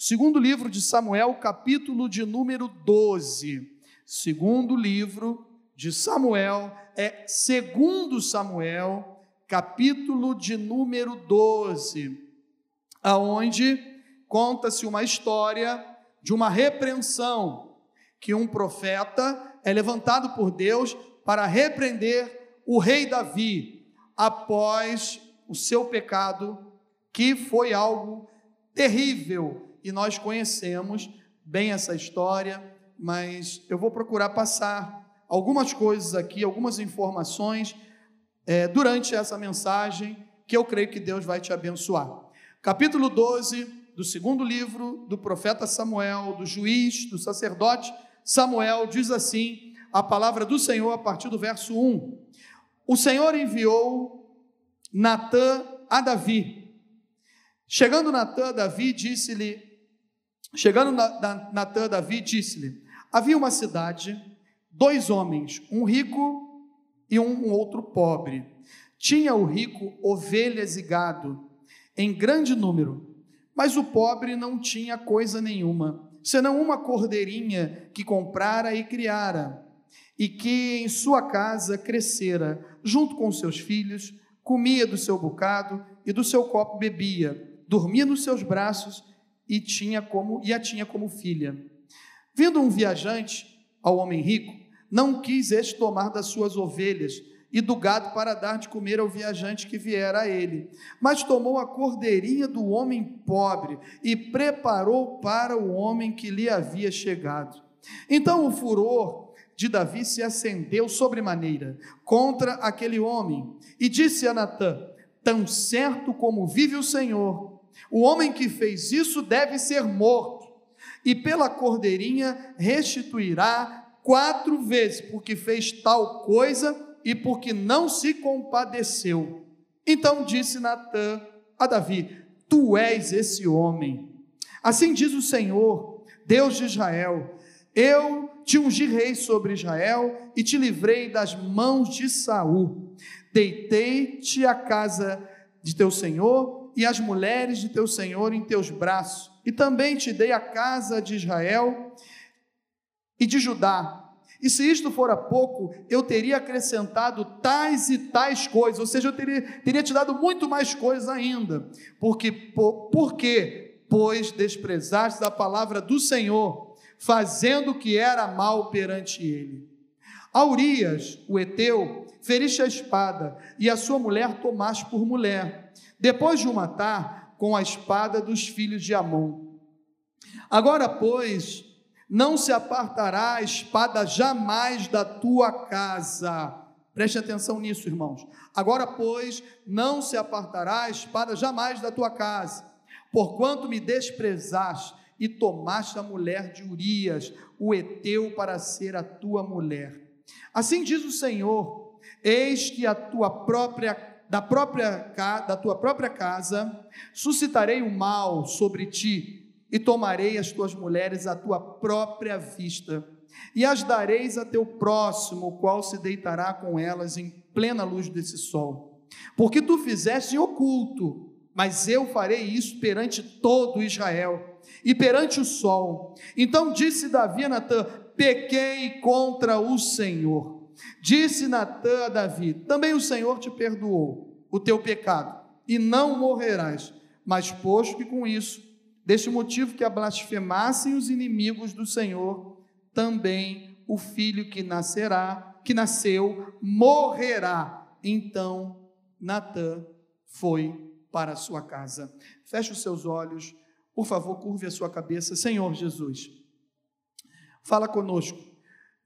Segundo livro de Samuel, capítulo de número 12. Segundo livro de Samuel, é segundo Samuel, capítulo de número 12, aonde conta-se uma história de uma repreensão que um profeta é levantado por Deus para repreender o rei Davi após o seu pecado, que foi algo terrível e nós conhecemos bem essa história, mas eu vou procurar passar algumas coisas aqui, algumas informações é, durante essa mensagem que eu creio que Deus vai te abençoar. Capítulo 12 do segundo livro do profeta Samuel, do juiz, do sacerdote Samuel, diz assim a palavra do Senhor a partir do verso 1. O Senhor enviou Natã a Davi. Chegando Natã Davi, disse-lhe: Chegando Natã a Davi, disse-lhe: Havia uma cidade, dois homens, um rico e um outro pobre. Tinha o rico ovelhas e gado, em grande número, mas o pobre não tinha coisa nenhuma, senão uma cordeirinha que comprara e criara, e que em sua casa crescera, junto com seus filhos, comia do seu bocado e do seu copo bebia, dormia nos seus braços e tinha como e a tinha como filha. Vindo um viajante ao homem rico, não quis este tomar das suas ovelhas e do gado para dar de comer ao viajante que viera a ele, mas tomou a cordeirinha do homem pobre e preparou para o homem que lhe havia chegado. Então o furor de Davi se acendeu sobremaneira contra aquele homem e disse a Natã: Tão certo como vive o Senhor, o homem que fez isso deve ser morto, e pela cordeirinha restituirá quatro vezes, porque fez tal coisa e porque não se compadeceu. Então disse Natã a Davi: Tu és esse homem. Assim diz o Senhor, Deus de Israel: Eu te ungi rei sobre Israel e te livrei das mãos de Saul. Deitei-te a casa de teu senhor e as mulheres de teu senhor em teus braços, e também te dei a casa de Israel e de Judá. E se isto fora pouco, eu teria acrescentado tais e tais coisas, ou seja, eu teria, teria te dado muito mais coisas ainda. Porque, por, por quê? Pois desprezaste a palavra do Senhor, fazendo o que era mal perante ele. A Urias, o Eteu, feriste a espada, e a sua mulher tomaste por mulher depois de o matar com a espada dos filhos de Amon. Agora, pois, não se apartará a espada jamais da tua casa. Preste atenção nisso, irmãos. Agora, pois, não se apartará a espada jamais da tua casa, porquanto me desprezaste e tomaste a mulher de Urias, o Eteu, para ser a tua mulher. Assim diz o Senhor: Eis que a tua própria da, própria, da tua própria casa, suscitarei o mal sobre ti, e tomarei as tuas mulheres à tua própria vista, e as dareis a teu próximo, o qual se deitará com elas em plena luz desse sol. Porque tu fizeste em oculto, mas eu farei isso perante todo Israel e perante o sol. Então disse Davi a Natã: Pequei contra o Senhor Disse Natã a Davi: Também o Senhor te perdoou o teu pecado, e não morrerás. Mas posto que com isso, deste motivo que a blasfemassem os inimigos do Senhor, também o filho que nascerá, que nasceu, morrerá. Então Natã foi para a sua casa. Feche os seus olhos, por favor, curve a sua cabeça. Senhor Jesus, fala conosco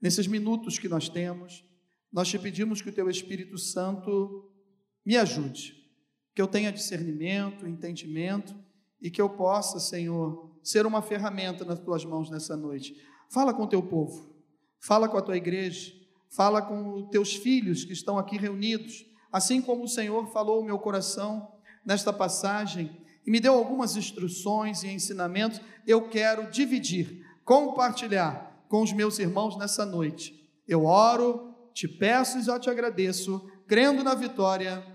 nesses minutos que nós temos nós te pedimos que o teu Espírito Santo me ajude, que eu tenha discernimento, entendimento e que eu possa, Senhor, ser uma ferramenta nas tuas mãos nessa noite. Fala com o teu povo, fala com a tua igreja, fala com os teus filhos que estão aqui reunidos, assim como o Senhor falou o meu coração nesta passagem e me deu algumas instruções e ensinamentos, eu quero dividir, compartilhar com os meus irmãos nessa noite. Eu oro te peço e já te agradeço, crendo na vitória,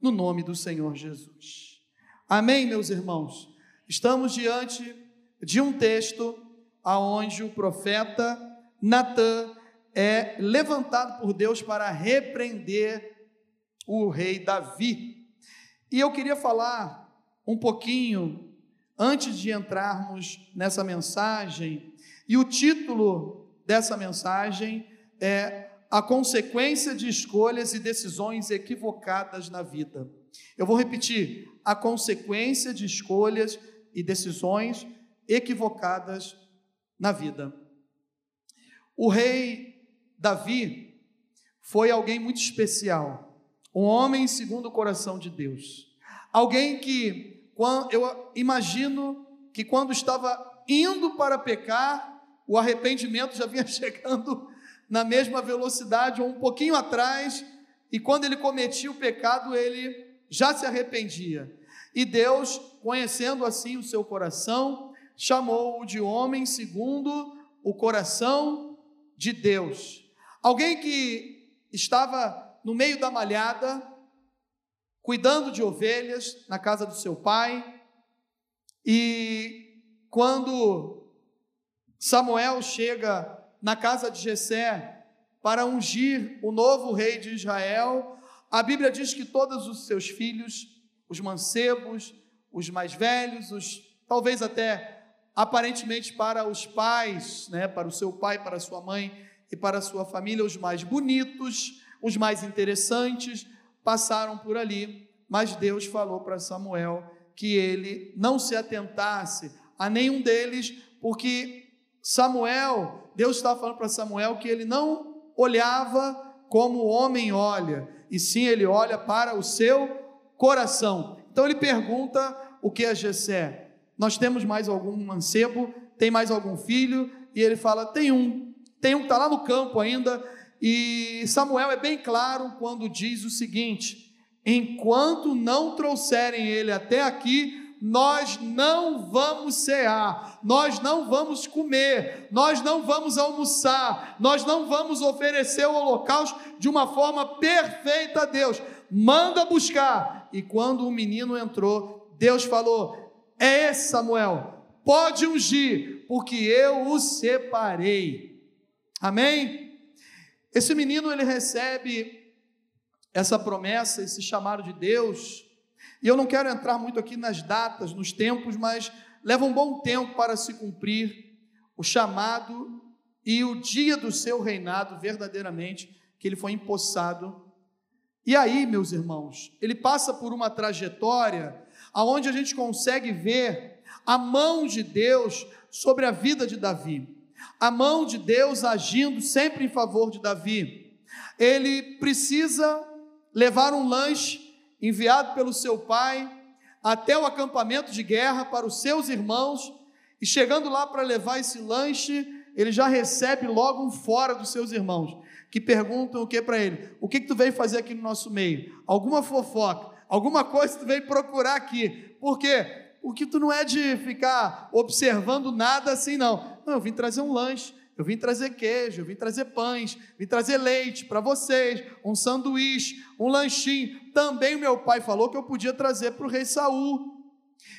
no nome do Senhor Jesus. Amém, meus irmãos? Estamos diante de um texto aonde o profeta Natã é levantado por Deus para repreender o rei Davi. E eu queria falar um pouquinho antes de entrarmos nessa mensagem, e o título dessa mensagem é A consequência de escolhas e decisões equivocadas na vida. Eu vou repetir: a consequência de escolhas e decisões equivocadas na vida. O rei Davi foi alguém muito especial, um homem segundo o coração de Deus. Alguém que, eu imagino que quando estava indo para pecar, o arrependimento já vinha chegando na mesma velocidade ou um pouquinho atrás, e quando ele cometia o pecado, ele já se arrependia. E Deus, conhecendo assim o seu coração, chamou-o de homem segundo o coração de Deus. Alguém que estava no meio da malhada, cuidando de ovelhas na casa do seu pai, e quando Samuel chega na casa de Jessé para ungir o novo rei de Israel, a Bíblia diz que todos os seus filhos, os mancebos, os mais velhos, os talvez até aparentemente para os pais, né, para o seu pai, para a sua mãe e para a sua família, os mais bonitos, os mais interessantes, passaram por ali, mas Deus falou para Samuel que ele não se atentasse a nenhum deles, porque Samuel, Deus estava falando para Samuel que ele não olhava como o homem olha, e sim ele olha para o seu coração. Então ele pergunta o que é Jessé? Nós temos mais algum mancebo? Tem mais algum filho? E ele fala: tem um, tem um que está lá no campo ainda. E Samuel é bem claro quando diz o seguinte: enquanto não trouxerem ele até aqui, nós não vamos cear, nós não vamos comer, nós não vamos almoçar, nós não vamos oferecer o holocausto de uma forma perfeita a Deus. Manda buscar. E quando o menino entrou, Deus falou: é esse Samuel, pode ungir, porque eu o separei. Amém? Esse menino ele recebe essa promessa, esse chamado de Deus. E eu não quero entrar muito aqui nas datas, nos tempos, mas leva um bom tempo para se cumprir o chamado e o dia do seu reinado verdadeiramente que ele foi empossado. E aí, meus irmãos, ele passa por uma trajetória aonde a gente consegue ver a mão de Deus sobre a vida de Davi. A mão de Deus agindo sempre em favor de Davi. Ele precisa levar um lanche enviado pelo seu pai até o acampamento de guerra para os seus irmãos, e chegando lá para levar esse lanche, ele já recebe logo um fora dos seus irmãos, que perguntam o que para ele? O que, que tu veio fazer aqui no nosso meio? Alguma fofoca? alguma coisa tu veio procurar aqui. Por quê? Porque tu não é de ficar observando nada assim, não. Não, eu vim trazer um lanche, eu vim trazer queijo, eu vim trazer pães, vim trazer leite para vocês, um sanduíche, um lanchinho. Também meu pai falou que eu podia trazer para o rei Saul.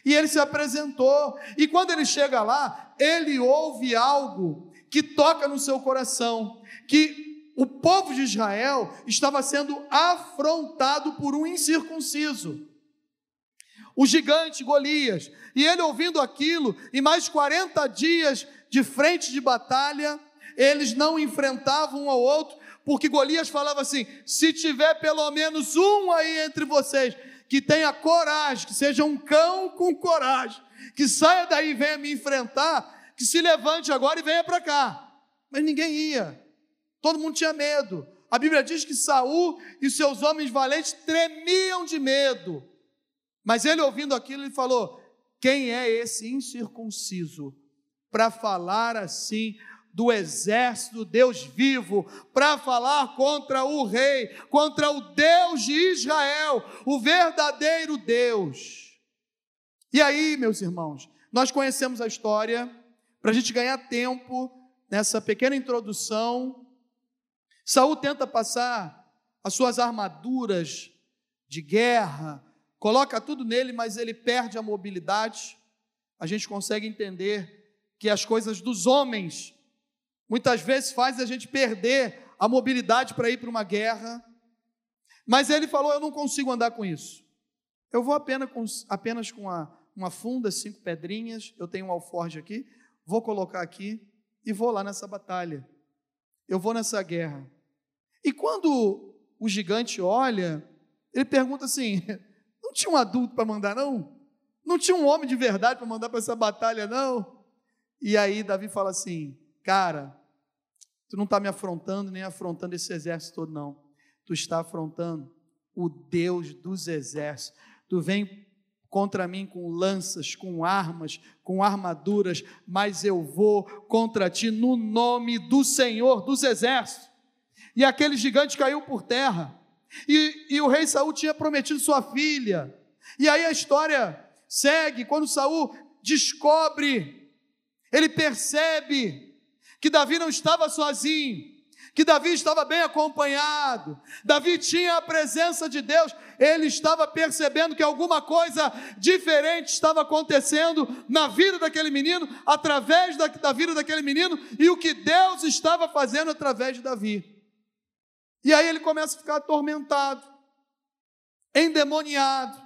E ele se apresentou. E quando ele chega lá, ele ouve algo que toca no seu coração, que o povo de Israel estava sendo afrontado por um incircunciso, o gigante Golias. E ele ouvindo aquilo, e mais 40 dias de frente de batalha, eles não enfrentavam um ao outro, porque Golias falava assim: se tiver pelo menos um aí entre vocês que tenha coragem, que seja um cão com coragem, que saia daí e venha me enfrentar, que se levante agora e venha para cá. Mas ninguém ia. Todo mundo tinha medo. A Bíblia diz que Saul e seus homens valentes tremiam de medo. Mas ele ouvindo aquilo, ele falou: Quem é esse incircunciso para falar assim do exército Deus vivo, para falar contra o rei, contra o Deus de Israel, o verdadeiro Deus? E aí, meus irmãos, nós conhecemos a história, para a gente ganhar tempo nessa pequena introdução, Saul tenta passar as suas armaduras de guerra, coloca tudo nele, mas ele perde a mobilidade. a gente consegue entender que as coisas dos homens muitas vezes fazem a gente perder a mobilidade para ir para uma guerra. Mas ele falou: Eu não consigo andar com isso. Eu vou apenas com, apenas com uma, uma funda, cinco pedrinhas. Eu tenho um alforje aqui. Vou colocar aqui e vou lá nessa batalha. Eu vou nessa guerra. E quando o gigante olha, ele pergunta assim: Não tinha um adulto para mandar, não? Não tinha um homem de verdade para mandar para essa batalha, não? E aí Davi fala assim: Cara, tu não está me afrontando nem afrontando esse exército todo, não. Tu está afrontando o Deus dos exércitos. Tu vem contra mim com lanças, com armas, com armaduras, mas eu vou contra ti no nome do Senhor dos exércitos. E aquele gigante caiu por terra. E, e o rei Saul tinha prometido sua filha. E aí a história segue quando Saul descobre, ele percebe que Davi não estava sozinho, que Davi estava bem acompanhado, Davi tinha a presença de Deus, ele estava percebendo que alguma coisa diferente estava acontecendo na vida daquele menino, através da, da vida daquele menino, e o que Deus estava fazendo através de Davi. E aí ele começa a ficar atormentado, endemoniado,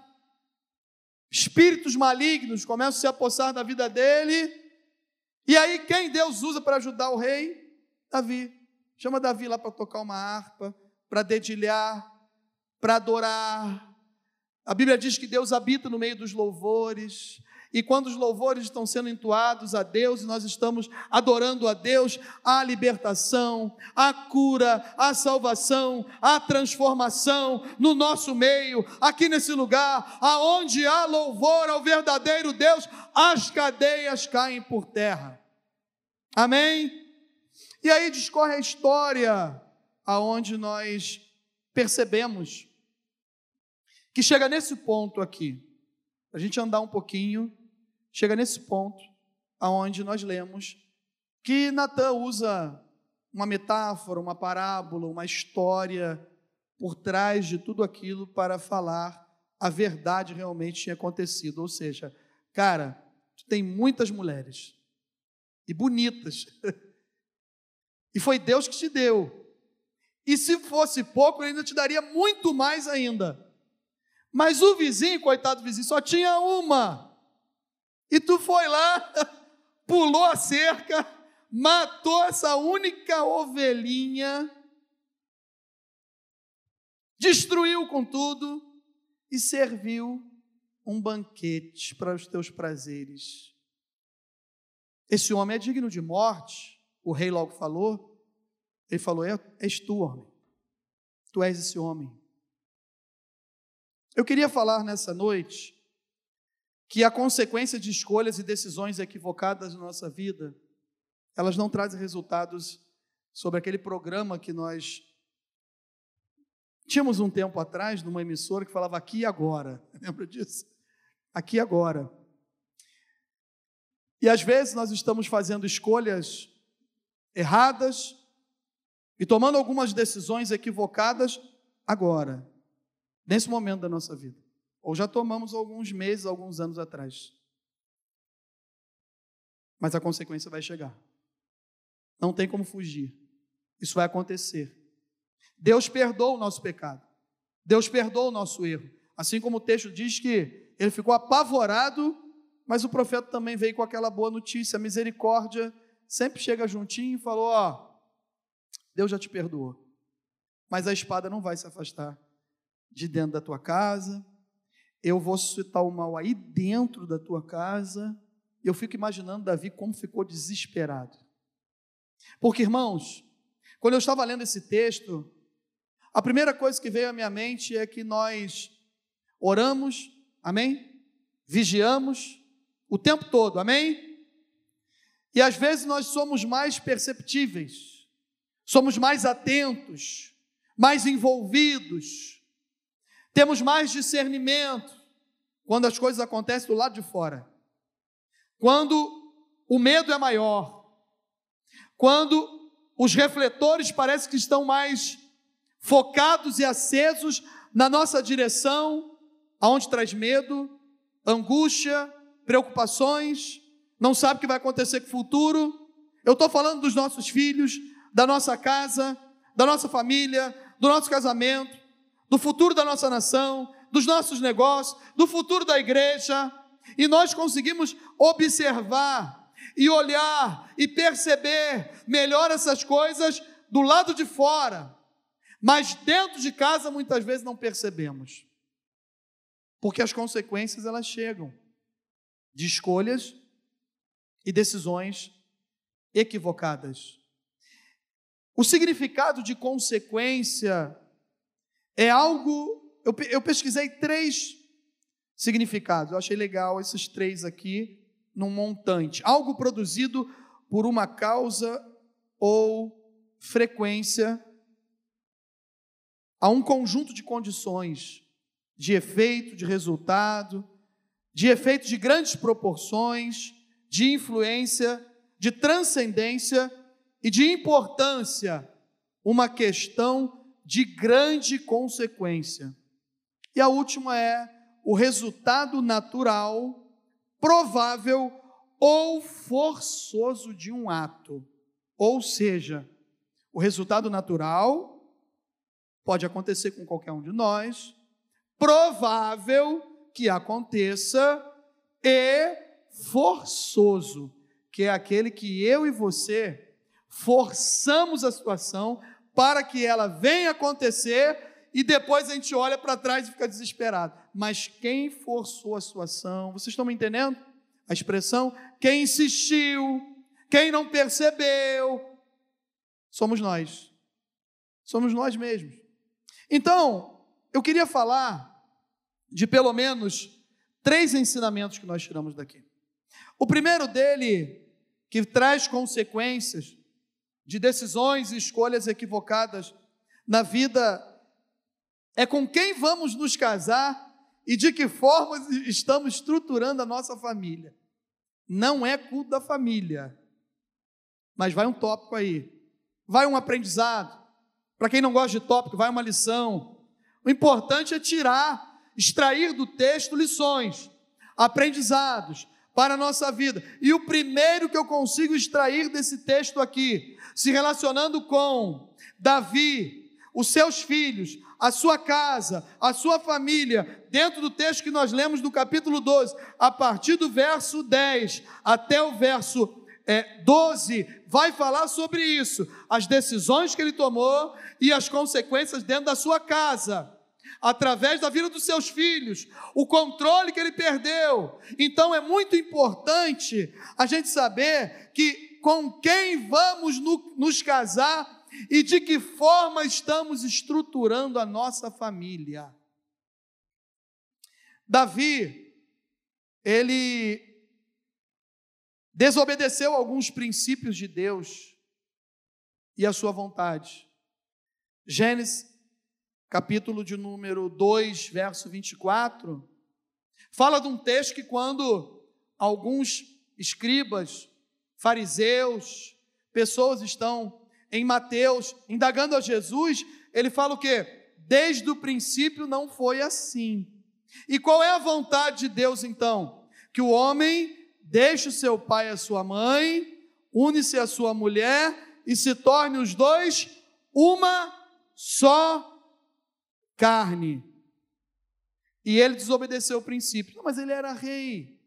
espíritos malignos começam a se apossar da vida dele. E aí, quem Deus usa para ajudar o rei? Davi. Chama Davi lá para tocar uma harpa, para dedilhar, para adorar. A Bíblia diz que Deus habita no meio dos louvores. E quando os louvores estão sendo entoados a Deus e nós estamos adorando a Deus, a libertação, a cura, a salvação, a transformação no nosso meio, aqui nesse lugar, aonde há louvor ao verdadeiro Deus, as cadeias caem por terra. Amém? E aí discorre a história aonde nós percebemos que chega nesse ponto aqui, a gente andar um pouquinho chega nesse ponto aonde nós lemos que Natan usa uma metáfora, uma parábola, uma história por trás de tudo aquilo para falar a verdade realmente tinha acontecido. Ou seja, cara, tu tem muitas mulheres e bonitas. e foi Deus que te deu. E se fosse pouco, ele ainda te daria muito mais ainda. Mas o vizinho, coitado do vizinho, só tinha uma. E tu foi lá, pulou a cerca, matou essa única ovelhinha, destruiu com tudo e serviu um banquete para os teus prazeres. Esse homem é digno de morte, o rei logo falou. Ele falou: é, És tu, homem. Tu és esse homem. Eu queria falar nessa noite que a consequência de escolhas e decisões equivocadas na nossa vida, elas não trazem resultados sobre aquele programa que nós tínhamos um tempo atrás numa emissora que falava aqui e agora. Lembra disso? Aqui e agora. E às vezes nós estamos fazendo escolhas erradas e tomando algumas decisões equivocadas agora, nesse momento da nossa vida. Ou já tomamos alguns meses, alguns anos atrás. Mas a consequência vai chegar. Não tem como fugir. Isso vai acontecer. Deus perdoa o nosso pecado. Deus perdoa o nosso erro. Assim como o texto diz que ele ficou apavorado, mas o profeta também veio com aquela boa notícia, a misericórdia sempre chega juntinho e falou: Ó, Deus já te perdoou, mas a espada não vai se afastar de dentro da tua casa, eu vou suscitar o mal aí dentro da tua casa. Eu fico imaginando Davi como ficou desesperado. Porque, irmãos, quando eu estava lendo esse texto, a primeira coisa que veio à minha mente é que nós oramos, amém? Vigiamos o tempo todo, amém? E às vezes nós somos mais perceptíveis, somos mais atentos, mais envolvidos, temos mais discernimento quando as coisas acontecem do lado de fora. Quando o medo é maior. Quando os refletores parecem que estão mais focados e acesos na nossa direção, aonde traz medo, angústia, preocupações, não sabe o que vai acontecer com o futuro. Eu estou falando dos nossos filhos, da nossa casa, da nossa família, do nosso casamento, do futuro da nossa nação, dos nossos negócios, do futuro da igreja. E nós conseguimos observar e olhar e perceber melhor essas coisas do lado de fora. Mas dentro de casa muitas vezes não percebemos. Porque as consequências elas chegam de escolhas e decisões equivocadas. O significado de consequência é algo. Eu, eu pesquisei três significados, eu achei legal esses três aqui num montante. Algo produzido por uma causa ou frequência a um conjunto de condições, de efeito, de resultado, de efeito de grandes proporções, de influência, de transcendência e de importância, uma questão de grande consequência. E a última é o resultado natural, provável ou forçoso de um ato. Ou seja, o resultado natural pode acontecer com qualquer um de nós, provável que aconteça e forçoso, que é aquele que eu e você forçamos a situação para que ela venha acontecer e depois a gente olha para trás e fica desesperado. Mas quem forçou a situação? Vocês estão me entendendo? A expressão? Quem insistiu? Quem não percebeu? Somos nós. Somos nós mesmos. Então, eu queria falar de pelo menos três ensinamentos que nós tiramos daqui. O primeiro dele, que traz consequências de decisões e escolhas equivocadas na vida, é com quem vamos nos casar e de que forma estamos estruturando a nossa família. Não é culto da família, mas vai um tópico aí, vai um aprendizado. Para quem não gosta de tópico, vai uma lição. O importante é tirar extrair do texto lições, aprendizados para a nossa vida. E o primeiro que eu consigo extrair desse texto aqui, se relacionando com Davi, os seus filhos, a sua casa, a sua família, dentro do texto que nós lemos do capítulo 12, a partir do verso 10 até o verso é, 12, vai falar sobre isso, as decisões que ele tomou e as consequências dentro da sua casa através da vida dos seus filhos, o controle que ele perdeu. Então é muito importante a gente saber que com quem vamos no, nos casar e de que forma estamos estruturando a nossa família. Davi, ele desobedeceu alguns princípios de Deus e a sua vontade. Gênesis capítulo de número 2, verso 24, fala de um texto que quando alguns escribas, fariseus, pessoas estão em Mateus indagando a Jesus, ele fala o quê? Desde o princípio não foi assim. E qual é a vontade de Deus então? Que o homem deixe o seu pai e a sua mãe, une-se à sua mulher e se torne os dois uma só carne. E ele desobedeceu o princípio. Não, mas ele era rei,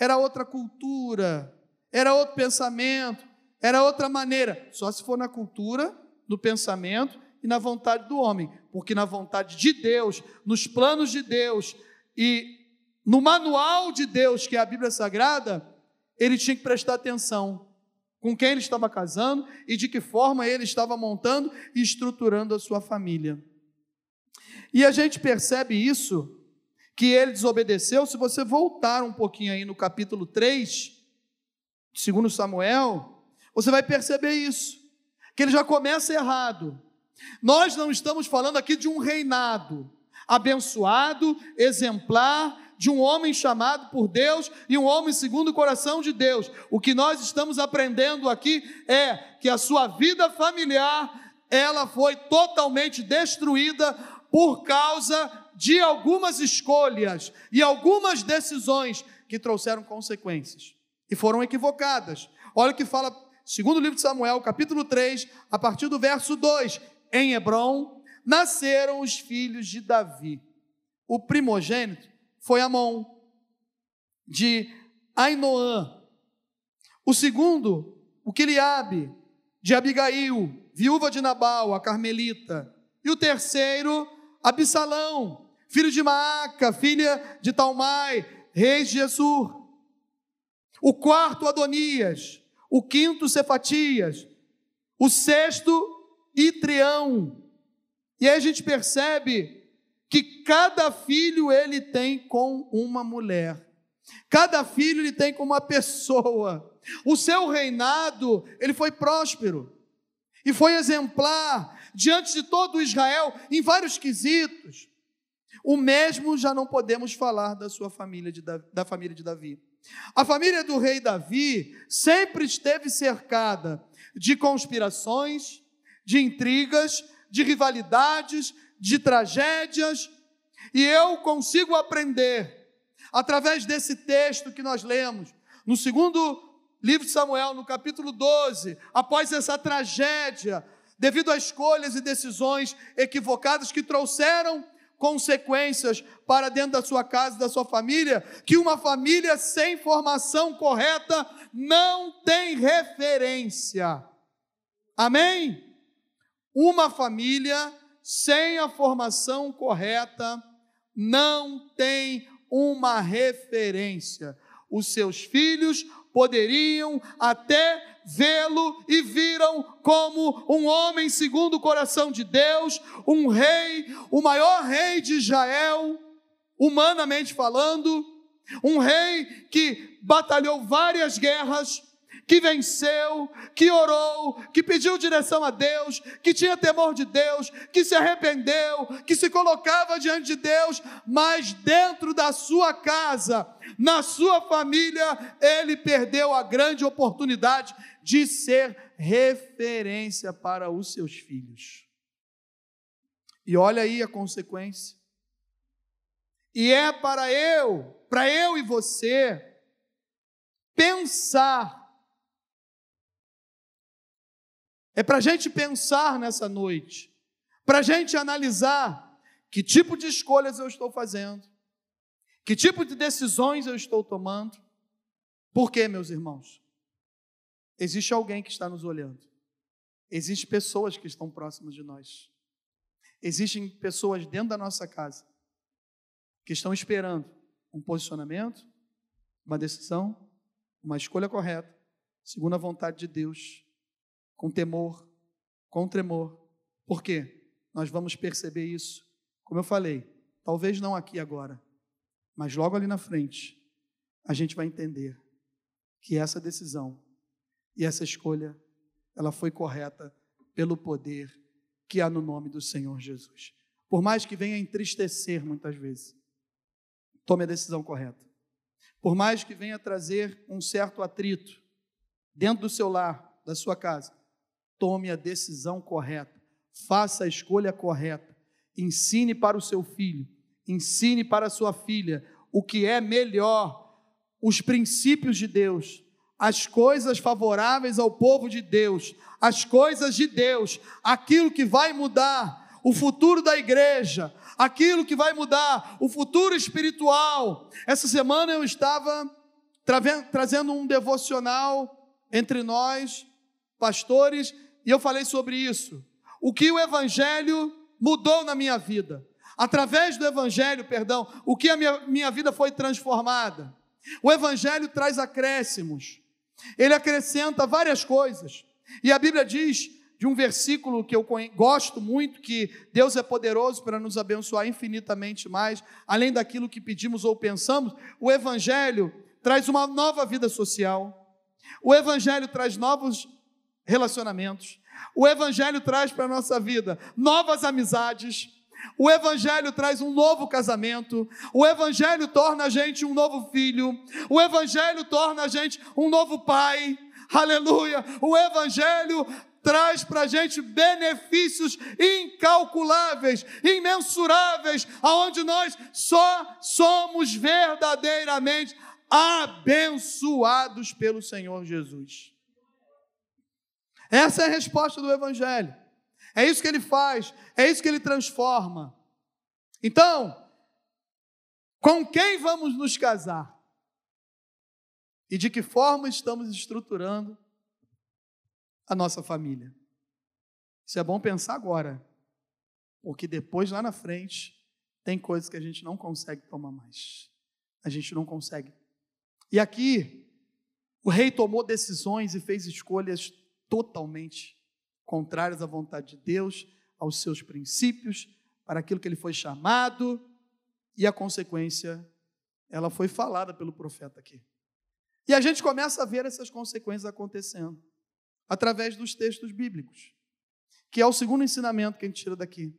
era outra cultura, era outro pensamento, era outra maneira. Só se for na cultura, no pensamento e na vontade do homem. Porque na vontade de Deus, nos planos de Deus e no manual de Deus, que é a Bíblia Sagrada, ele tinha que prestar atenção com quem ele estava casando e de que forma ele estava montando e estruturando a sua família. E a gente percebe isso, que ele desobedeceu, se você voltar um pouquinho aí no capítulo 3, segundo Samuel, você vai perceber isso, que ele já começa errado. Nós não estamos falando aqui de um reinado abençoado, exemplar, de um homem chamado por Deus e um homem segundo o coração de Deus. O que nós estamos aprendendo aqui é que a sua vida familiar ela foi totalmente destruída por causa de algumas escolhas e algumas decisões que trouxeram consequências e foram equivocadas. Olha o que fala, segundo livro de Samuel, capítulo 3, a partir do verso 2. Em Hebron nasceram os filhos de Davi. O primogênito foi Amon, de Ainoã. O segundo, o Quiliabe, de Abigail, viúva de Nabal, a Carmelita. E o terceiro, Absalão, filho de Maaca, filha de Talmai, rei de Jesur. O quarto, Adonias. O quinto, Cefatias. O sexto, Itrião. E aí a gente percebe que cada filho ele tem com uma mulher. Cada filho ele tem com uma pessoa. O seu reinado, ele foi próspero e foi exemplar diante de todo Israel em vários quesitos. O mesmo já não podemos falar da sua família de da família de Davi. A família do rei Davi sempre esteve cercada de conspirações, de intrigas, de rivalidades, de tragédias, e eu consigo aprender através desse texto que nós lemos, no segundo livro de Samuel, no capítulo 12, após essa tragédia, devido a escolhas e decisões equivocadas que trouxeram consequências para dentro da sua casa, da sua família, que uma família sem formação correta não tem referência. Amém? Uma família sem a formação correta não tem uma referência. Os seus filhos poderiam até vê-lo e viram como um homem segundo o coração de Deus, um rei, o maior rei de Israel, humanamente falando, um rei que batalhou várias guerras, que venceu, que orou, que pediu direção a Deus, que tinha temor de Deus, que se arrependeu, que se colocava diante de Deus, mas dentro da sua casa, na sua família, ele perdeu a grande oportunidade de ser referência para os seus filhos. E olha aí a consequência. E é para eu, para eu e você, pensar É para a gente pensar nessa noite, para a gente analisar que tipo de escolhas eu estou fazendo, que tipo de decisões eu estou tomando. Por quê, meus irmãos? Existe alguém que está nos olhando, existem pessoas que estão próximas de nós, existem pessoas dentro da nossa casa que estão esperando um posicionamento, uma decisão, uma escolha correta, segundo a vontade de Deus com temor, com tremor. Por quê? Nós vamos perceber isso. Como eu falei, talvez não aqui agora, mas logo ali na frente, a gente vai entender que essa decisão e essa escolha, ela foi correta pelo poder que há no nome do Senhor Jesus. Por mais que venha entristecer muitas vezes, tome a decisão correta. Por mais que venha trazer um certo atrito dentro do seu lar, da sua casa, tome a decisão correta, faça a escolha correta, ensine para o seu filho, ensine para a sua filha o que é melhor, os princípios de Deus, as coisas favoráveis ao povo de Deus, as coisas de Deus, aquilo que vai mudar o futuro da igreja, aquilo que vai mudar o futuro espiritual. Essa semana eu estava trazendo um devocional entre nós, pastores, e eu falei sobre isso. O que o Evangelho mudou na minha vida. Através do Evangelho, perdão, o que a minha, minha vida foi transformada. O Evangelho traz acréscimos, ele acrescenta várias coisas. E a Bíblia diz, de um versículo que eu gosto muito, que Deus é poderoso para nos abençoar infinitamente mais, além daquilo que pedimos ou pensamos, o Evangelho traz uma nova vida social, o Evangelho traz novos relacionamentos. O Evangelho traz para a nossa vida novas amizades. O Evangelho traz um novo casamento. O Evangelho torna a gente um novo filho. O Evangelho torna a gente um novo pai. Aleluia! O Evangelho traz para a gente benefícios incalculáveis, imensuráveis, aonde nós só somos verdadeiramente abençoados pelo Senhor Jesus. Essa é a resposta do Evangelho. É isso que ele faz, é isso que ele transforma. Então, com quem vamos nos casar? E de que forma estamos estruturando a nossa família? Isso é bom pensar agora, porque depois, lá na frente, tem coisas que a gente não consegue tomar mais. A gente não consegue. E aqui, o rei tomou decisões e fez escolhas totalmente contrárias à vontade de Deus, aos seus princípios, para aquilo que ele foi chamado, e a consequência, ela foi falada pelo profeta aqui. E a gente começa a ver essas consequências acontecendo através dos textos bíblicos, que é o segundo ensinamento que a gente tira daqui.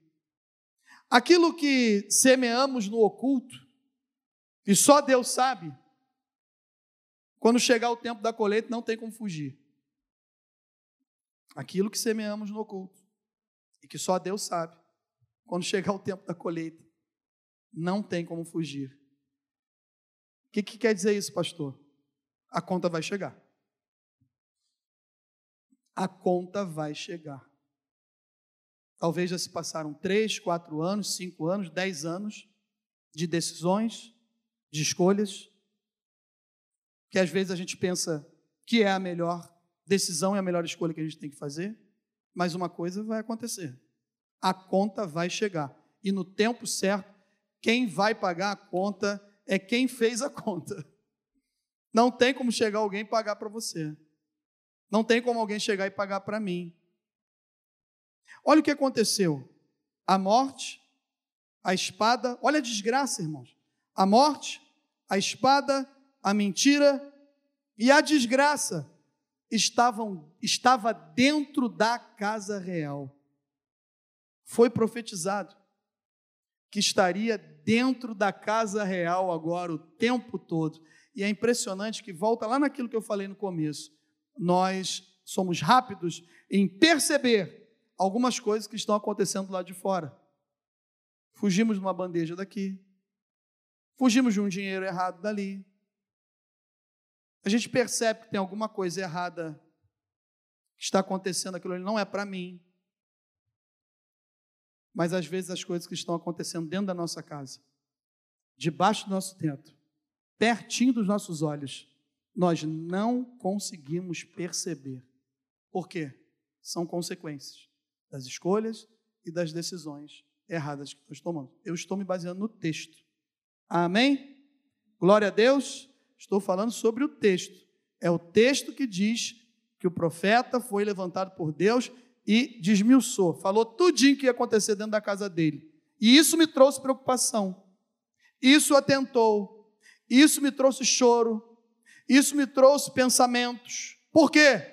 Aquilo que semeamos no oculto, e só Deus sabe, quando chegar o tempo da colheita, não tem como fugir. Aquilo que semeamos no oculto, e que só Deus sabe, quando chegar o tempo da colheita, não tem como fugir. O que, que quer dizer isso, pastor? A conta vai chegar. A conta vai chegar. Talvez já se passaram três, quatro anos, cinco anos, dez anos de decisões, de escolhas, que às vezes a gente pensa que é a melhor decisão e a melhor escolha que a gente tem que fazer, mas uma coisa vai acontecer: a conta vai chegar. E no tempo certo, quem vai pagar a conta é quem fez a conta. Não tem como chegar alguém e pagar para você. Não tem como alguém chegar e pagar para mim. Olha o que aconteceu. A morte, a espada, olha a desgraça, irmãos. A morte, a espada, a mentira e a desgraça estavam estava dentro da casa real. Foi profetizado que estaria dentro da casa real agora o tempo todo. E é impressionante que volta lá naquilo que eu falei no começo. Nós somos rápidos em perceber algumas coisas que estão acontecendo lá de fora. Fugimos de uma bandeja daqui, fugimos de um dinheiro errado dali. A gente percebe que tem alguma coisa errada que está acontecendo, aquilo não é para mim. Mas às vezes as coisas que estão acontecendo dentro da nossa casa, debaixo do nosso teto, pertinho dos nossos olhos, nós não conseguimos perceber. Por quê? São consequências das escolhas e das decisões erradas que nós tomamos. Eu estou me baseando no texto. Amém? Glória a Deus. Estou falando sobre o texto. É o texto que diz que o profeta foi levantado por Deus e desmiuçou, falou tudinho que ia acontecer dentro da casa dele. E isso me trouxe preocupação. Isso atentou. Isso me trouxe choro. Isso me trouxe pensamentos. Por quê?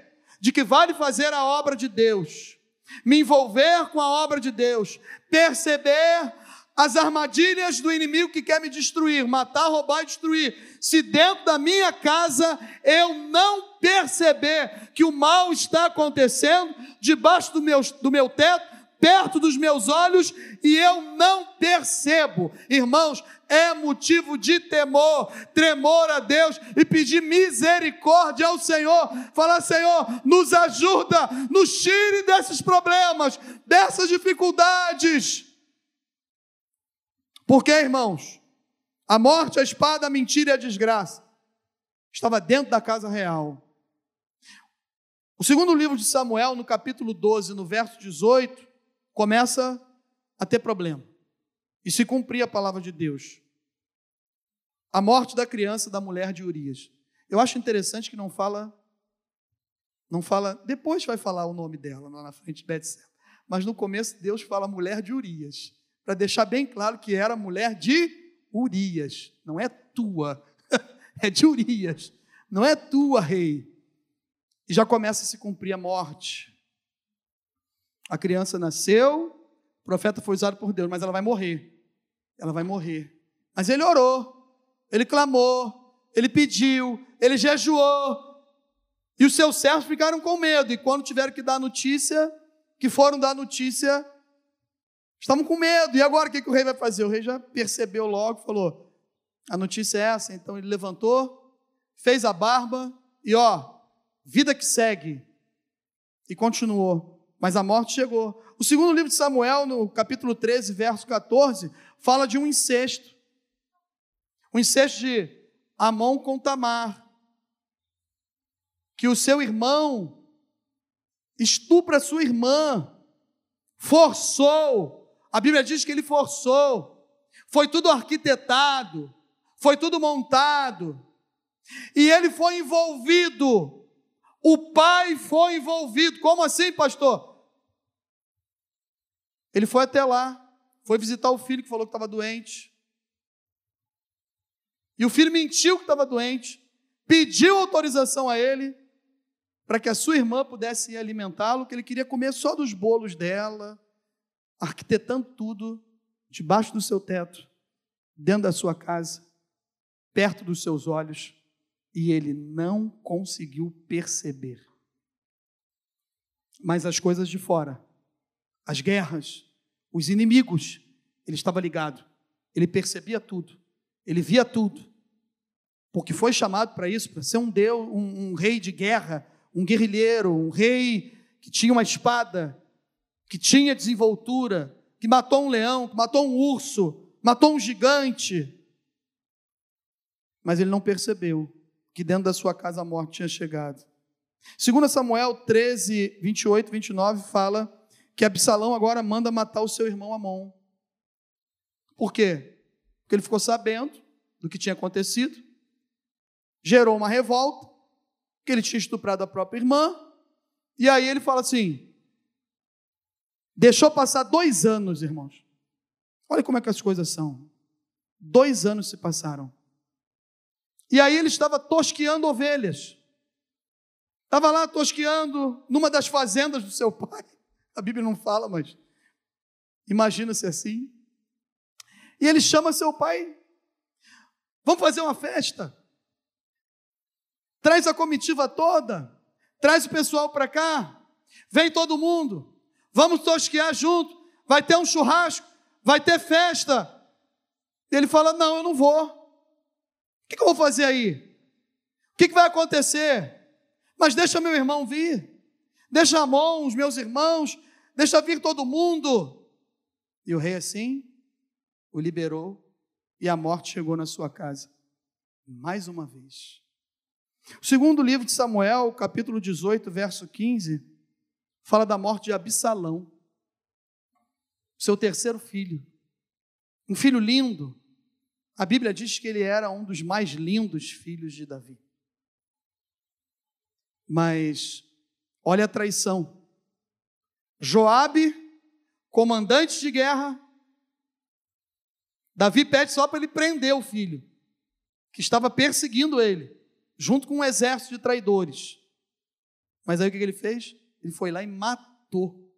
De que vale fazer a obra de Deus me envolver com a obra de Deus, perceber as armadilhas do inimigo que quer me destruir, matar, roubar e destruir. Se dentro da minha casa eu não perceber que o mal está acontecendo debaixo do meu, do meu teto, perto dos meus olhos, e eu não percebo, irmãos, é motivo de temor, tremor a Deus e pedir misericórdia ao Senhor. Falar, Senhor, nos ajuda, nos tire desses problemas, dessas dificuldades. Porque, irmãos, a morte, a espada, a mentira e a desgraça estava dentro da casa real. O segundo livro de Samuel, no capítulo 12, no verso 18, começa a ter problema. E se cumprir a palavra de Deus a morte da criança da mulher de Urias. Eu acho interessante que não fala, não fala, depois vai falar o nome dela lá na frente Betseba. Mas no começo Deus fala mulher de Urias, para deixar bem claro que era mulher de Urias, não é tua, é de Urias, não é tua, rei. E já começa a se cumprir a morte. A criança nasceu, o profeta foi usado por Deus, mas ela vai morrer. Ela vai morrer. Mas ele orou ele clamou, ele pediu, ele jejuou. E os seus servos ficaram com medo. E quando tiveram que dar notícia, que foram dar notícia, estavam com medo. E agora o que, que o rei vai fazer? O rei já percebeu logo, falou: a notícia é essa. Então ele levantou, fez a barba e ó, vida que segue. E continuou. Mas a morte chegou. O segundo livro de Samuel, no capítulo 13, verso 14, fala de um incesto. O incesto de Amon com Tamar. Que o seu irmão estupra sua irmã, forçou. A Bíblia diz que ele forçou. Foi tudo arquitetado, foi tudo montado. E ele foi envolvido. O pai foi envolvido. Como assim, pastor? Ele foi até lá, foi visitar o filho que falou que estava doente. E o filho mentiu que estava doente, pediu autorização a ele para que a sua irmã pudesse alimentá-lo, que ele queria comer só dos bolos dela, arquitetando tudo debaixo do seu teto, dentro da sua casa, perto dos seus olhos e ele não conseguiu perceber. Mas as coisas de fora, as guerras, os inimigos, ele estava ligado, ele percebia tudo, ele via tudo, porque foi chamado para isso, para ser um deus, um, um rei de guerra, um guerrilheiro, um rei que tinha uma espada, que tinha desenvoltura, que matou um leão, que matou um urso, matou um gigante. Mas ele não percebeu que dentro da sua casa a morte tinha chegado. Segundo Samuel 13, 28, 29, fala que Absalão agora manda matar o seu irmão Amon. Por quê? Porque ele ficou sabendo do que tinha acontecido, gerou uma revolta, que ele tinha estuprado a própria irmã, e aí ele fala assim: deixou passar dois anos, irmãos. Olha como é que as coisas são. Dois anos se passaram. E aí ele estava tosqueando ovelhas. Estava lá tosqueando numa das fazendas do seu pai. A Bíblia não fala, mas imagina-se assim. E ele chama seu pai. Vamos fazer uma festa. Traz a comitiva toda. Traz o pessoal para cá. Vem todo mundo. Vamos tosquear junto. Vai ter um churrasco. Vai ter festa. Ele fala: Não, eu não vou que, que eu vou fazer aí? O que, que vai acontecer? Mas deixa meu irmão vir, deixa Amon, os meus irmãos, deixa vir todo mundo. E o rei assim o liberou e a morte chegou na sua casa. Mais uma vez. O segundo livro de Samuel, capítulo 18, verso 15, fala da morte de Absalão, seu terceiro filho. Um filho lindo, a Bíblia diz que ele era um dos mais lindos filhos de Davi. Mas olha a traição. Joabe, comandante de guerra, Davi pede só para ele prender o filho, que estava perseguindo ele, junto com um exército de traidores. Mas aí o que ele fez? Ele foi lá e matou.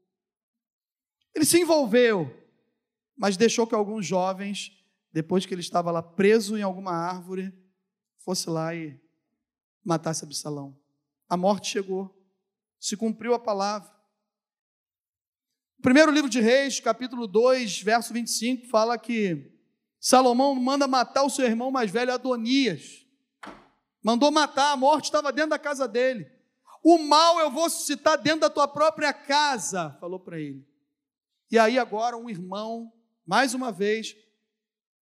Ele se envolveu, mas deixou que alguns jovens depois que ele estava lá preso em alguma árvore, fosse lá e matasse Absalão. A morte chegou, se cumpriu a palavra. O primeiro livro de Reis, capítulo 2, verso 25, fala que Salomão manda matar o seu irmão mais velho, Adonias. Mandou matar, a morte estava dentro da casa dele. O mal eu vou suscitar dentro da tua própria casa, falou para ele. E aí agora um irmão, mais uma vez,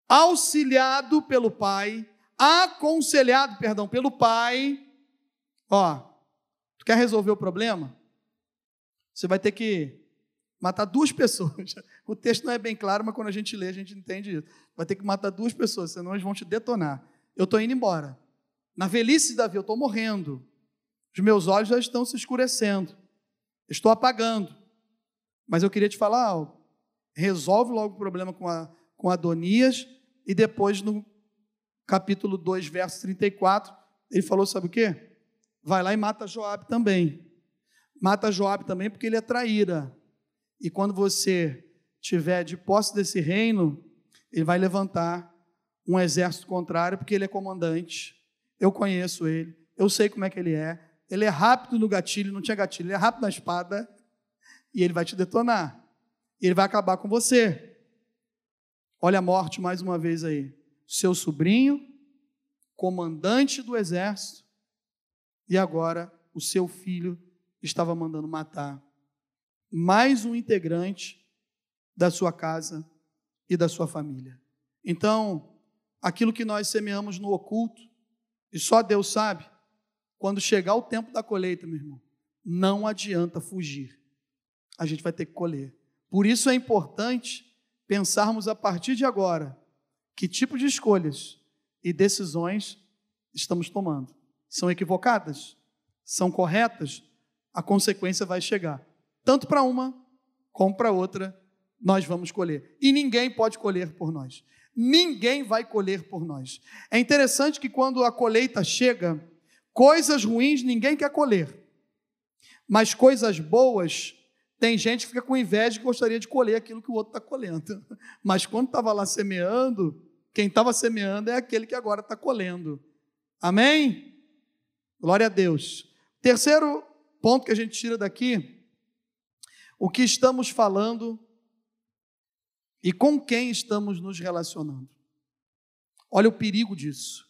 auxiliado pelo pai, aconselhado, perdão, pelo pai. Ó, tu quer resolver o problema? Você vai ter que matar duas pessoas. O texto não é bem claro, mas quando a gente lê, a gente entende isso. Vai ter que matar duas pessoas, senão eles vão te detonar. Eu estou indo embora. Na velhice Davi, eu estou morrendo. Os meus olhos já estão se escurecendo. Estou apagando. Mas eu queria te falar, ó, resolve logo o problema com, a, com Adonias e depois, no capítulo 2, verso 34, ele falou: sabe o quê? Vai lá e mata Joabe também. Mata Joabe também porque ele é traíra. E quando você tiver de posse desse reino, ele vai levantar um exército contrário, porque ele é comandante. Eu conheço ele, eu sei como é que ele é. Ele é rápido no gatilho, não tinha gatilho, ele é rápido na espada, e ele vai te detonar. Ele vai acabar com você. Olha a morte mais uma vez aí. Seu sobrinho, comandante do exército, e agora o seu filho estava mandando matar mais um integrante da sua casa e da sua família. Então, aquilo que nós semeamos no oculto, e só Deus sabe, quando chegar o tempo da colheita, meu irmão, não adianta fugir. A gente vai ter que colher. Por isso é importante pensarmos a partir de agora que tipo de escolhas e decisões estamos tomando. São equivocadas? São corretas? A consequência vai chegar. Tanto para uma como para outra, nós vamos colher. E ninguém pode colher por nós. Ninguém vai colher por nós. É interessante que quando a colheita chega, coisas ruins ninguém quer colher. Mas coisas boas, tem gente que fica com inveja e gostaria de colher aquilo que o outro está colhendo. Mas quando estava lá semeando, quem estava semeando é aquele que agora está colhendo. Amém? Glória a Deus. Terceiro ponto que a gente tira daqui: o que estamos falando e com quem estamos nos relacionando. Olha o perigo disso.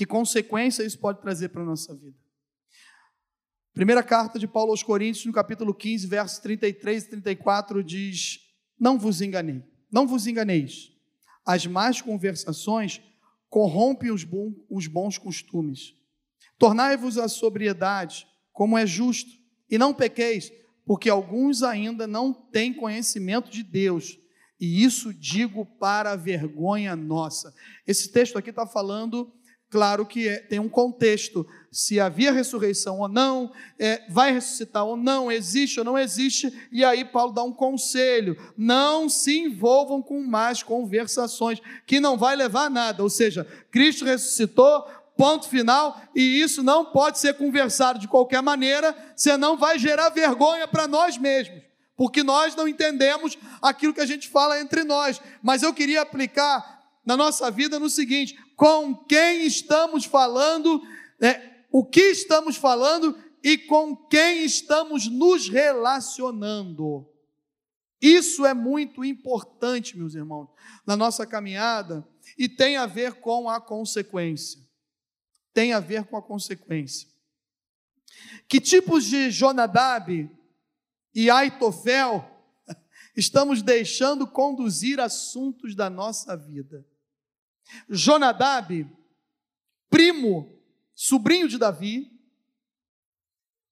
Que consequência isso pode trazer para a nossa vida. Primeira carta de Paulo aos Coríntios, no capítulo 15, versos 33 e 34, diz: Não vos enganei, não vos enganeis. As más conversações corrompem os, bons, os bons costumes. Tornai-vos a sobriedade, como é justo, e não pequeis, porque alguns ainda não têm conhecimento de Deus e isso digo para vergonha nossa. Esse texto aqui está falando, claro que é, tem um contexto, se havia ressurreição ou não, é, vai ressuscitar ou não, existe ou não existe, e aí Paulo dá um conselho: não se envolvam com más conversações, que não vai levar a nada, ou seja, Cristo ressuscitou, ponto final, e isso não pode ser conversado de qualquer maneira, senão vai gerar vergonha para nós mesmos porque nós não entendemos aquilo que a gente fala entre nós. Mas eu queria aplicar na nossa vida no seguinte: com quem estamos falando, é, o que estamos falando e com quem estamos nos relacionando. Isso é muito importante, meus irmãos, na nossa caminhada e tem a ver com a consequência. Tem a ver com a consequência. Que tipos de Jonadab e Aitofel, estamos deixando conduzir assuntos da nossa vida. Jonadab, primo, sobrinho de Davi,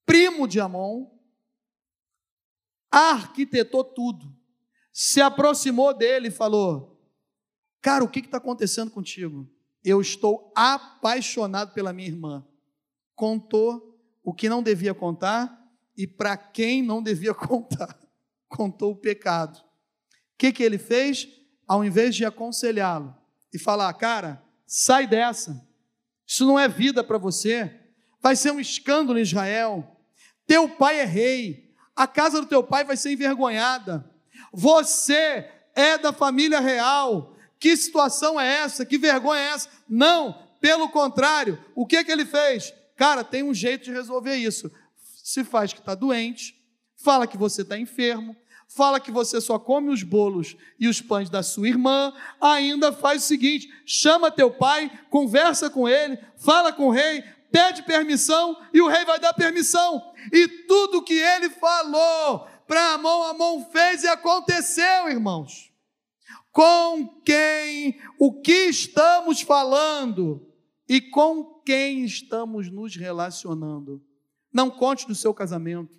primo de Amon, arquitetou tudo, se aproximou dele e falou: Cara, o que está acontecendo contigo? Eu estou apaixonado pela minha irmã. Contou o que não devia contar e para quem não devia contar, contou o pecado. O que, que ele fez? Ao invés de aconselhá-lo e falar, cara, sai dessa, isso não é vida para você, vai ser um escândalo em Israel. Teu pai é rei, a casa do teu pai vai ser envergonhada. Você é da família real. Que situação é essa? Que vergonha é essa? Não, pelo contrário, o que, que ele fez? Cara, tem um jeito de resolver isso se faz que está doente, fala que você está enfermo, fala que você só come os bolos e os pães da sua irmã, ainda faz o seguinte: chama teu pai, conversa com ele, fala com o rei, pede permissão e o rei vai dar permissão. E tudo que ele falou para Amon, Amon fez e aconteceu, irmãos. Com quem, o que estamos falando e com quem estamos nos relacionando. Não conte do seu casamento.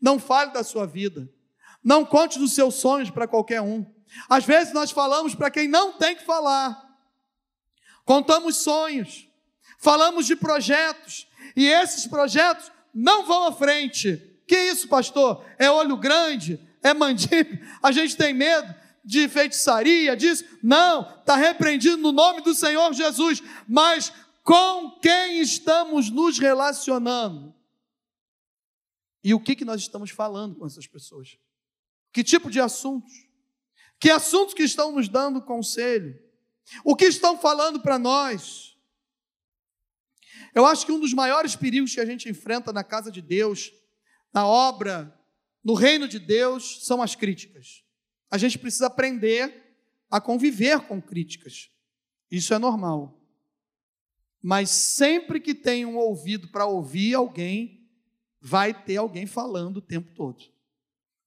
Não fale da sua vida. Não conte dos seus sonhos para qualquer um. Às vezes nós falamos para quem não tem que falar. Contamos sonhos, falamos de projetos, e esses projetos não vão à frente. Que isso, pastor? É olho grande? É mandíbula? A gente tem medo de feitiçaria, disso? Não, está repreendido no nome do Senhor Jesus. Mas com quem estamos nos relacionando? E o que, que nós estamos falando com essas pessoas? Que tipo de assuntos? Que assuntos que estão nos dando conselho? O que estão falando para nós? Eu acho que um dos maiores perigos que a gente enfrenta na casa de Deus, na obra, no reino de Deus, são as críticas. A gente precisa aprender a conviver com críticas. Isso é normal. Mas sempre que tem um ouvido para ouvir alguém, vai ter alguém falando o tempo todo.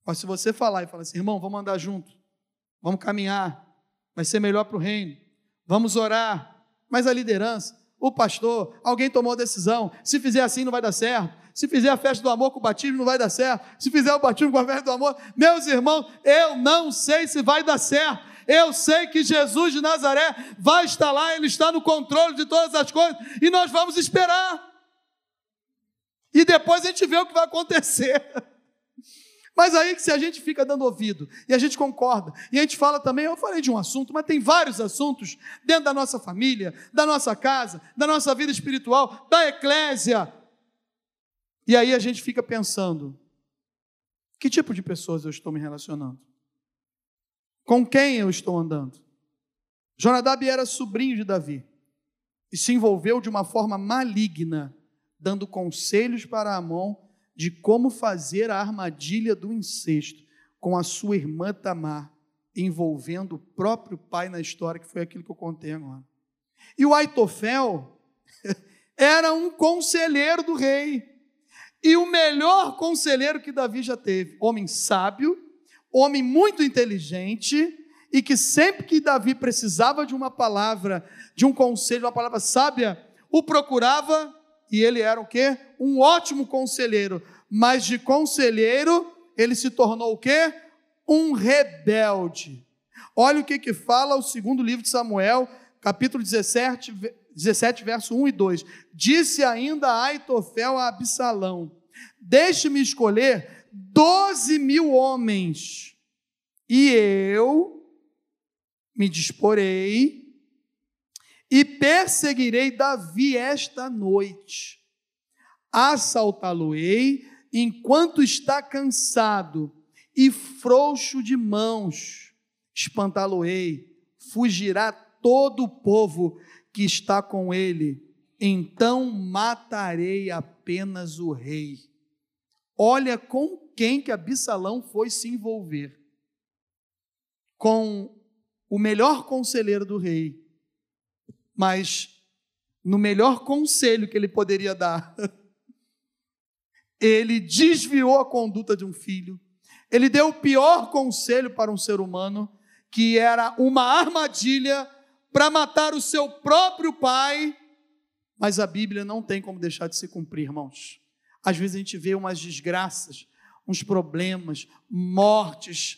Mas se você falar e falar assim, irmão, vamos andar junto, vamos caminhar, vai ser melhor para o reino, vamos orar. Mas a liderança, o pastor, alguém tomou a decisão, se fizer assim não vai dar certo, se fizer a festa do amor com o batismo não vai dar certo, se fizer o batismo com a festa do amor, meus irmãos, eu não sei se vai dar certo, eu sei que Jesus de Nazaré vai estar lá, Ele está no controle de todas as coisas, e nós vamos esperar. E depois a gente vê o que vai acontecer. Mas aí que se a gente fica dando ouvido e a gente concorda, e a gente fala também, eu falei de um assunto, mas tem vários assuntos dentro da nossa família, da nossa casa, da nossa vida espiritual, da eclésia. E aí a gente fica pensando: que tipo de pessoas eu estou me relacionando? Com quem eu estou andando? Jonadab era sobrinho de Davi e se envolveu de uma forma maligna, dando conselhos para Amon de como fazer a armadilha do incesto com a sua irmã Tamar, envolvendo o próprio pai na história, que foi aquilo que eu contei agora. E o Aitofel era um conselheiro do rei, e o melhor conselheiro que Davi já teve, homem sábio, homem muito inteligente e que sempre que Davi precisava de uma palavra, de um conselho, uma palavra sábia, o procurava e ele era o quê? Um ótimo conselheiro, mas de conselheiro ele se tornou o quê? Um rebelde. Olha o que que fala o segundo livro de Samuel, capítulo 17, 17 verso 1 e 2. Disse ainda Aitofel a Absalão: Deixe-me escolher doze mil homens, e eu me disporei e perseguirei Davi esta noite. Assaltá-lo-ei enquanto está cansado e frouxo de mãos. Espantá-lo-ei, fugirá todo o povo que está com ele. Então matarei apenas o rei. Olha com quem que Absalão foi se envolver. Com o melhor conselheiro do rei. Mas no melhor conselho que ele poderia dar, ele desviou a conduta de um filho. Ele deu o pior conselho para um ser humano, que era uma armadilha para matar o seu próprio pai. Mas a Bíblia não tem como deixar de se cumprir, irmãos. Às vezes a gente vê umas desgraças, uns problemas, mortes,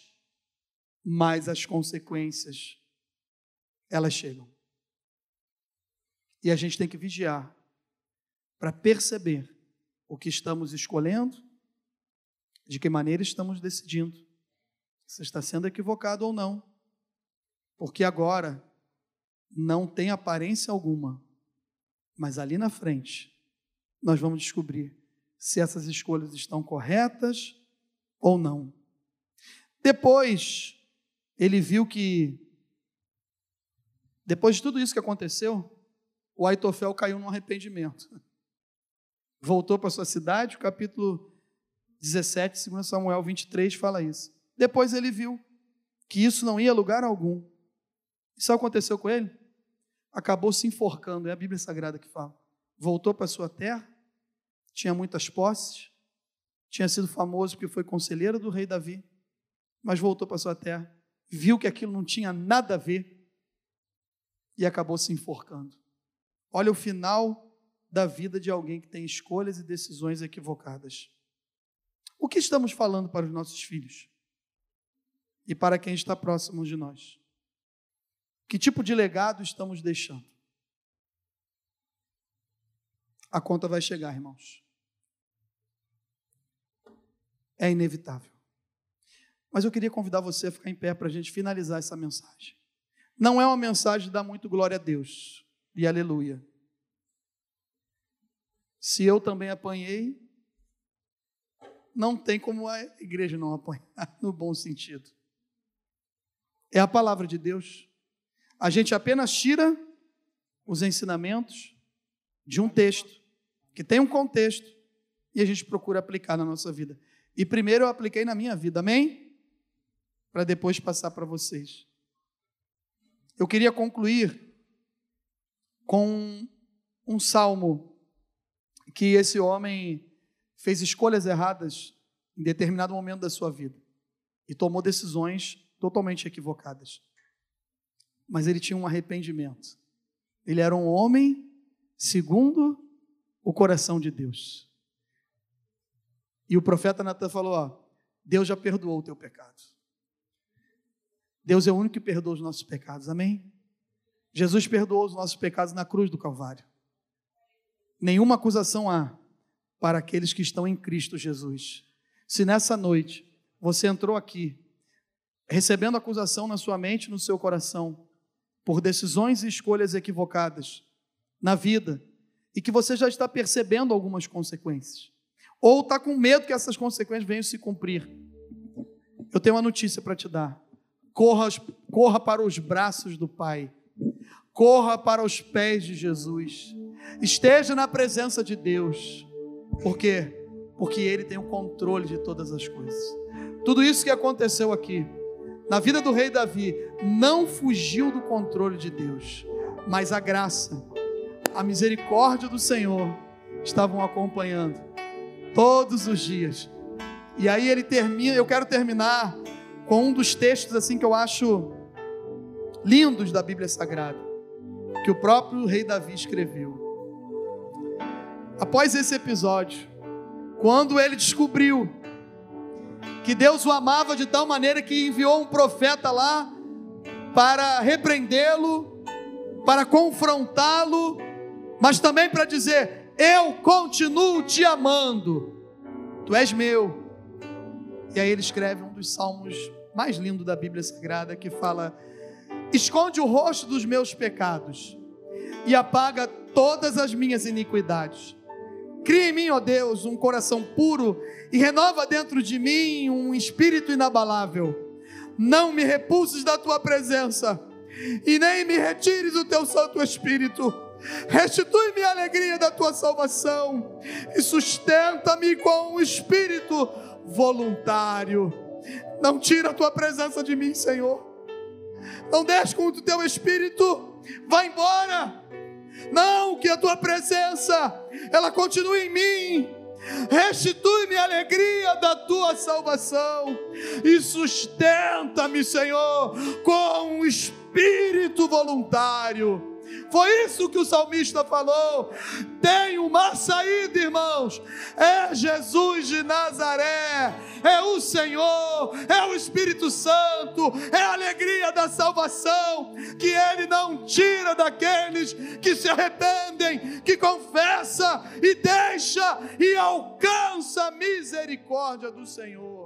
mas as consequências, elas chegam. E a gente tem que vigiar para perceber o que estamos escolhendo, de que maneira estamos decidindo, se está sendo equivocado ou não. Porque agora não tem aparência alguma, mas ali na frente nós vamos descobrir se essas escolhas estão corretas ou não. Depois, ele viu que, depois de tudo isso que aconteceu, o Aitofel caiu num arrependimento. Voltou para sua cidade, o capítulo 17, 2 Samuel 23, fala isso. Depois ele viu que isso não ia a lugar algum. Sabe o que aconteceu com ele? Acabou se enforcando, é a Bíblia Sagrada que fala. Voltou para sua terra, tinha muitas posses, tinha sido famoso porque foi conselheiro do rei Davi, mas voltou para sua terra, viu que aquilo não tinha nada a ver e acabou se enforcando. Olha o final da vida de alguém que tem escolhas e decisões equivocadas. O que estamos falando para os nossos filhos? E para quem está próximo de nós? Que tipo de legado estamos deixando? A conta vai chegar, irmãos é inevitável. Mas eu queria convidar você a ficar em pé para a gente finalizar essa mensagem. Não é uma mensagem de dar muito glória a Deus e aleluia. Se eu também apanhei, não tem como a igreja não apanhar, no bom sentido. É a palavra de Deus. A gente apenas tira os ensinamentos de um texto, que tem um contexto, e a gente procura aplicar na nossa vida. E primeiro eu apliquei na minha vida, amém? Para depois passar para vocês. Eu queria concluir com um salmo que esse homem fez escolhas erradas em determinado momento da sua vida e tomou decisões totalmente equivocadas. Mas ele tinha um arrependimento. Ele era um homem segundo o coração de Deus. E o profeta Natan falou: ó, Deus já perdoou o teu pecado. Deus é o único que perdoa os nossos pecados, amém? Jesus perdoou os nossos pecados na cruz do Calvário. Nenhuma acusação há para aqueles que estão em Cristo Jesus. Se nessa noite você entrou aqui recebendo acusação na sua mente no seu coração por decisões e escolhas equivocadas na vida e que você já está percebendo algumas consequências, ou está com medo que essas consequências venham se cumprir, eu tenho uma notícia para te dar. Corra, corra para os braços do Pai, corra para os pés de Jesus, esteja na presença de Deus, por quê? Porque Ele tem o controle de todas as coisas. Tudo isso que aconteceu aqui, na vida do rei Davi, não fugiu do controle de Deus, mas a graça, a misericórdia do Senhor estavam acompanhando todos os dias. E aí ele termina, eu quero terminar com um dos textos assim que eu acho lindos da Bíblia Sagrada, que o próprio rei Davi escreveu. Após esse episódio, quando ele descobriu que Deus o amava de tal maneira que enviou um profeta lá para repreendê-lo, para confrontá-lo, mas também para dizer: Eu continuo te amando, tu és meu. E aí ele escreve um dos salmos mais lindos da Bíblia Sagrada que fala: Esconde o rosto dos meus pecados e apaga todas as minhas iniquidades. Cria em mim, ó Deus, um coração puro e renova dentro de mim um espírito inabalável. Não me repulses da tua presença e nem me retires o teu Santo Espírito. Restitui-me a alegria da tua salvação e sustenta-me com um espírito voluntário. Não tira a tua presença de mim, Senhor. Não deixe com o teu espírito vá embora. Não, que a tua presença ela continue em mim. Restitui-me a alegria da tua salvação e sustenta-me, Senhor, com um espírito voluntário foi isso que o salmista falou. Tem uma saída, irmãos. É Jesus de Nazaré. É o Senhor, é o Espírito Santo, é a alegria da salvação que ele não tira daqueles que se arrependem, que confessa e deixa e alcança a misericórdia do Senhor.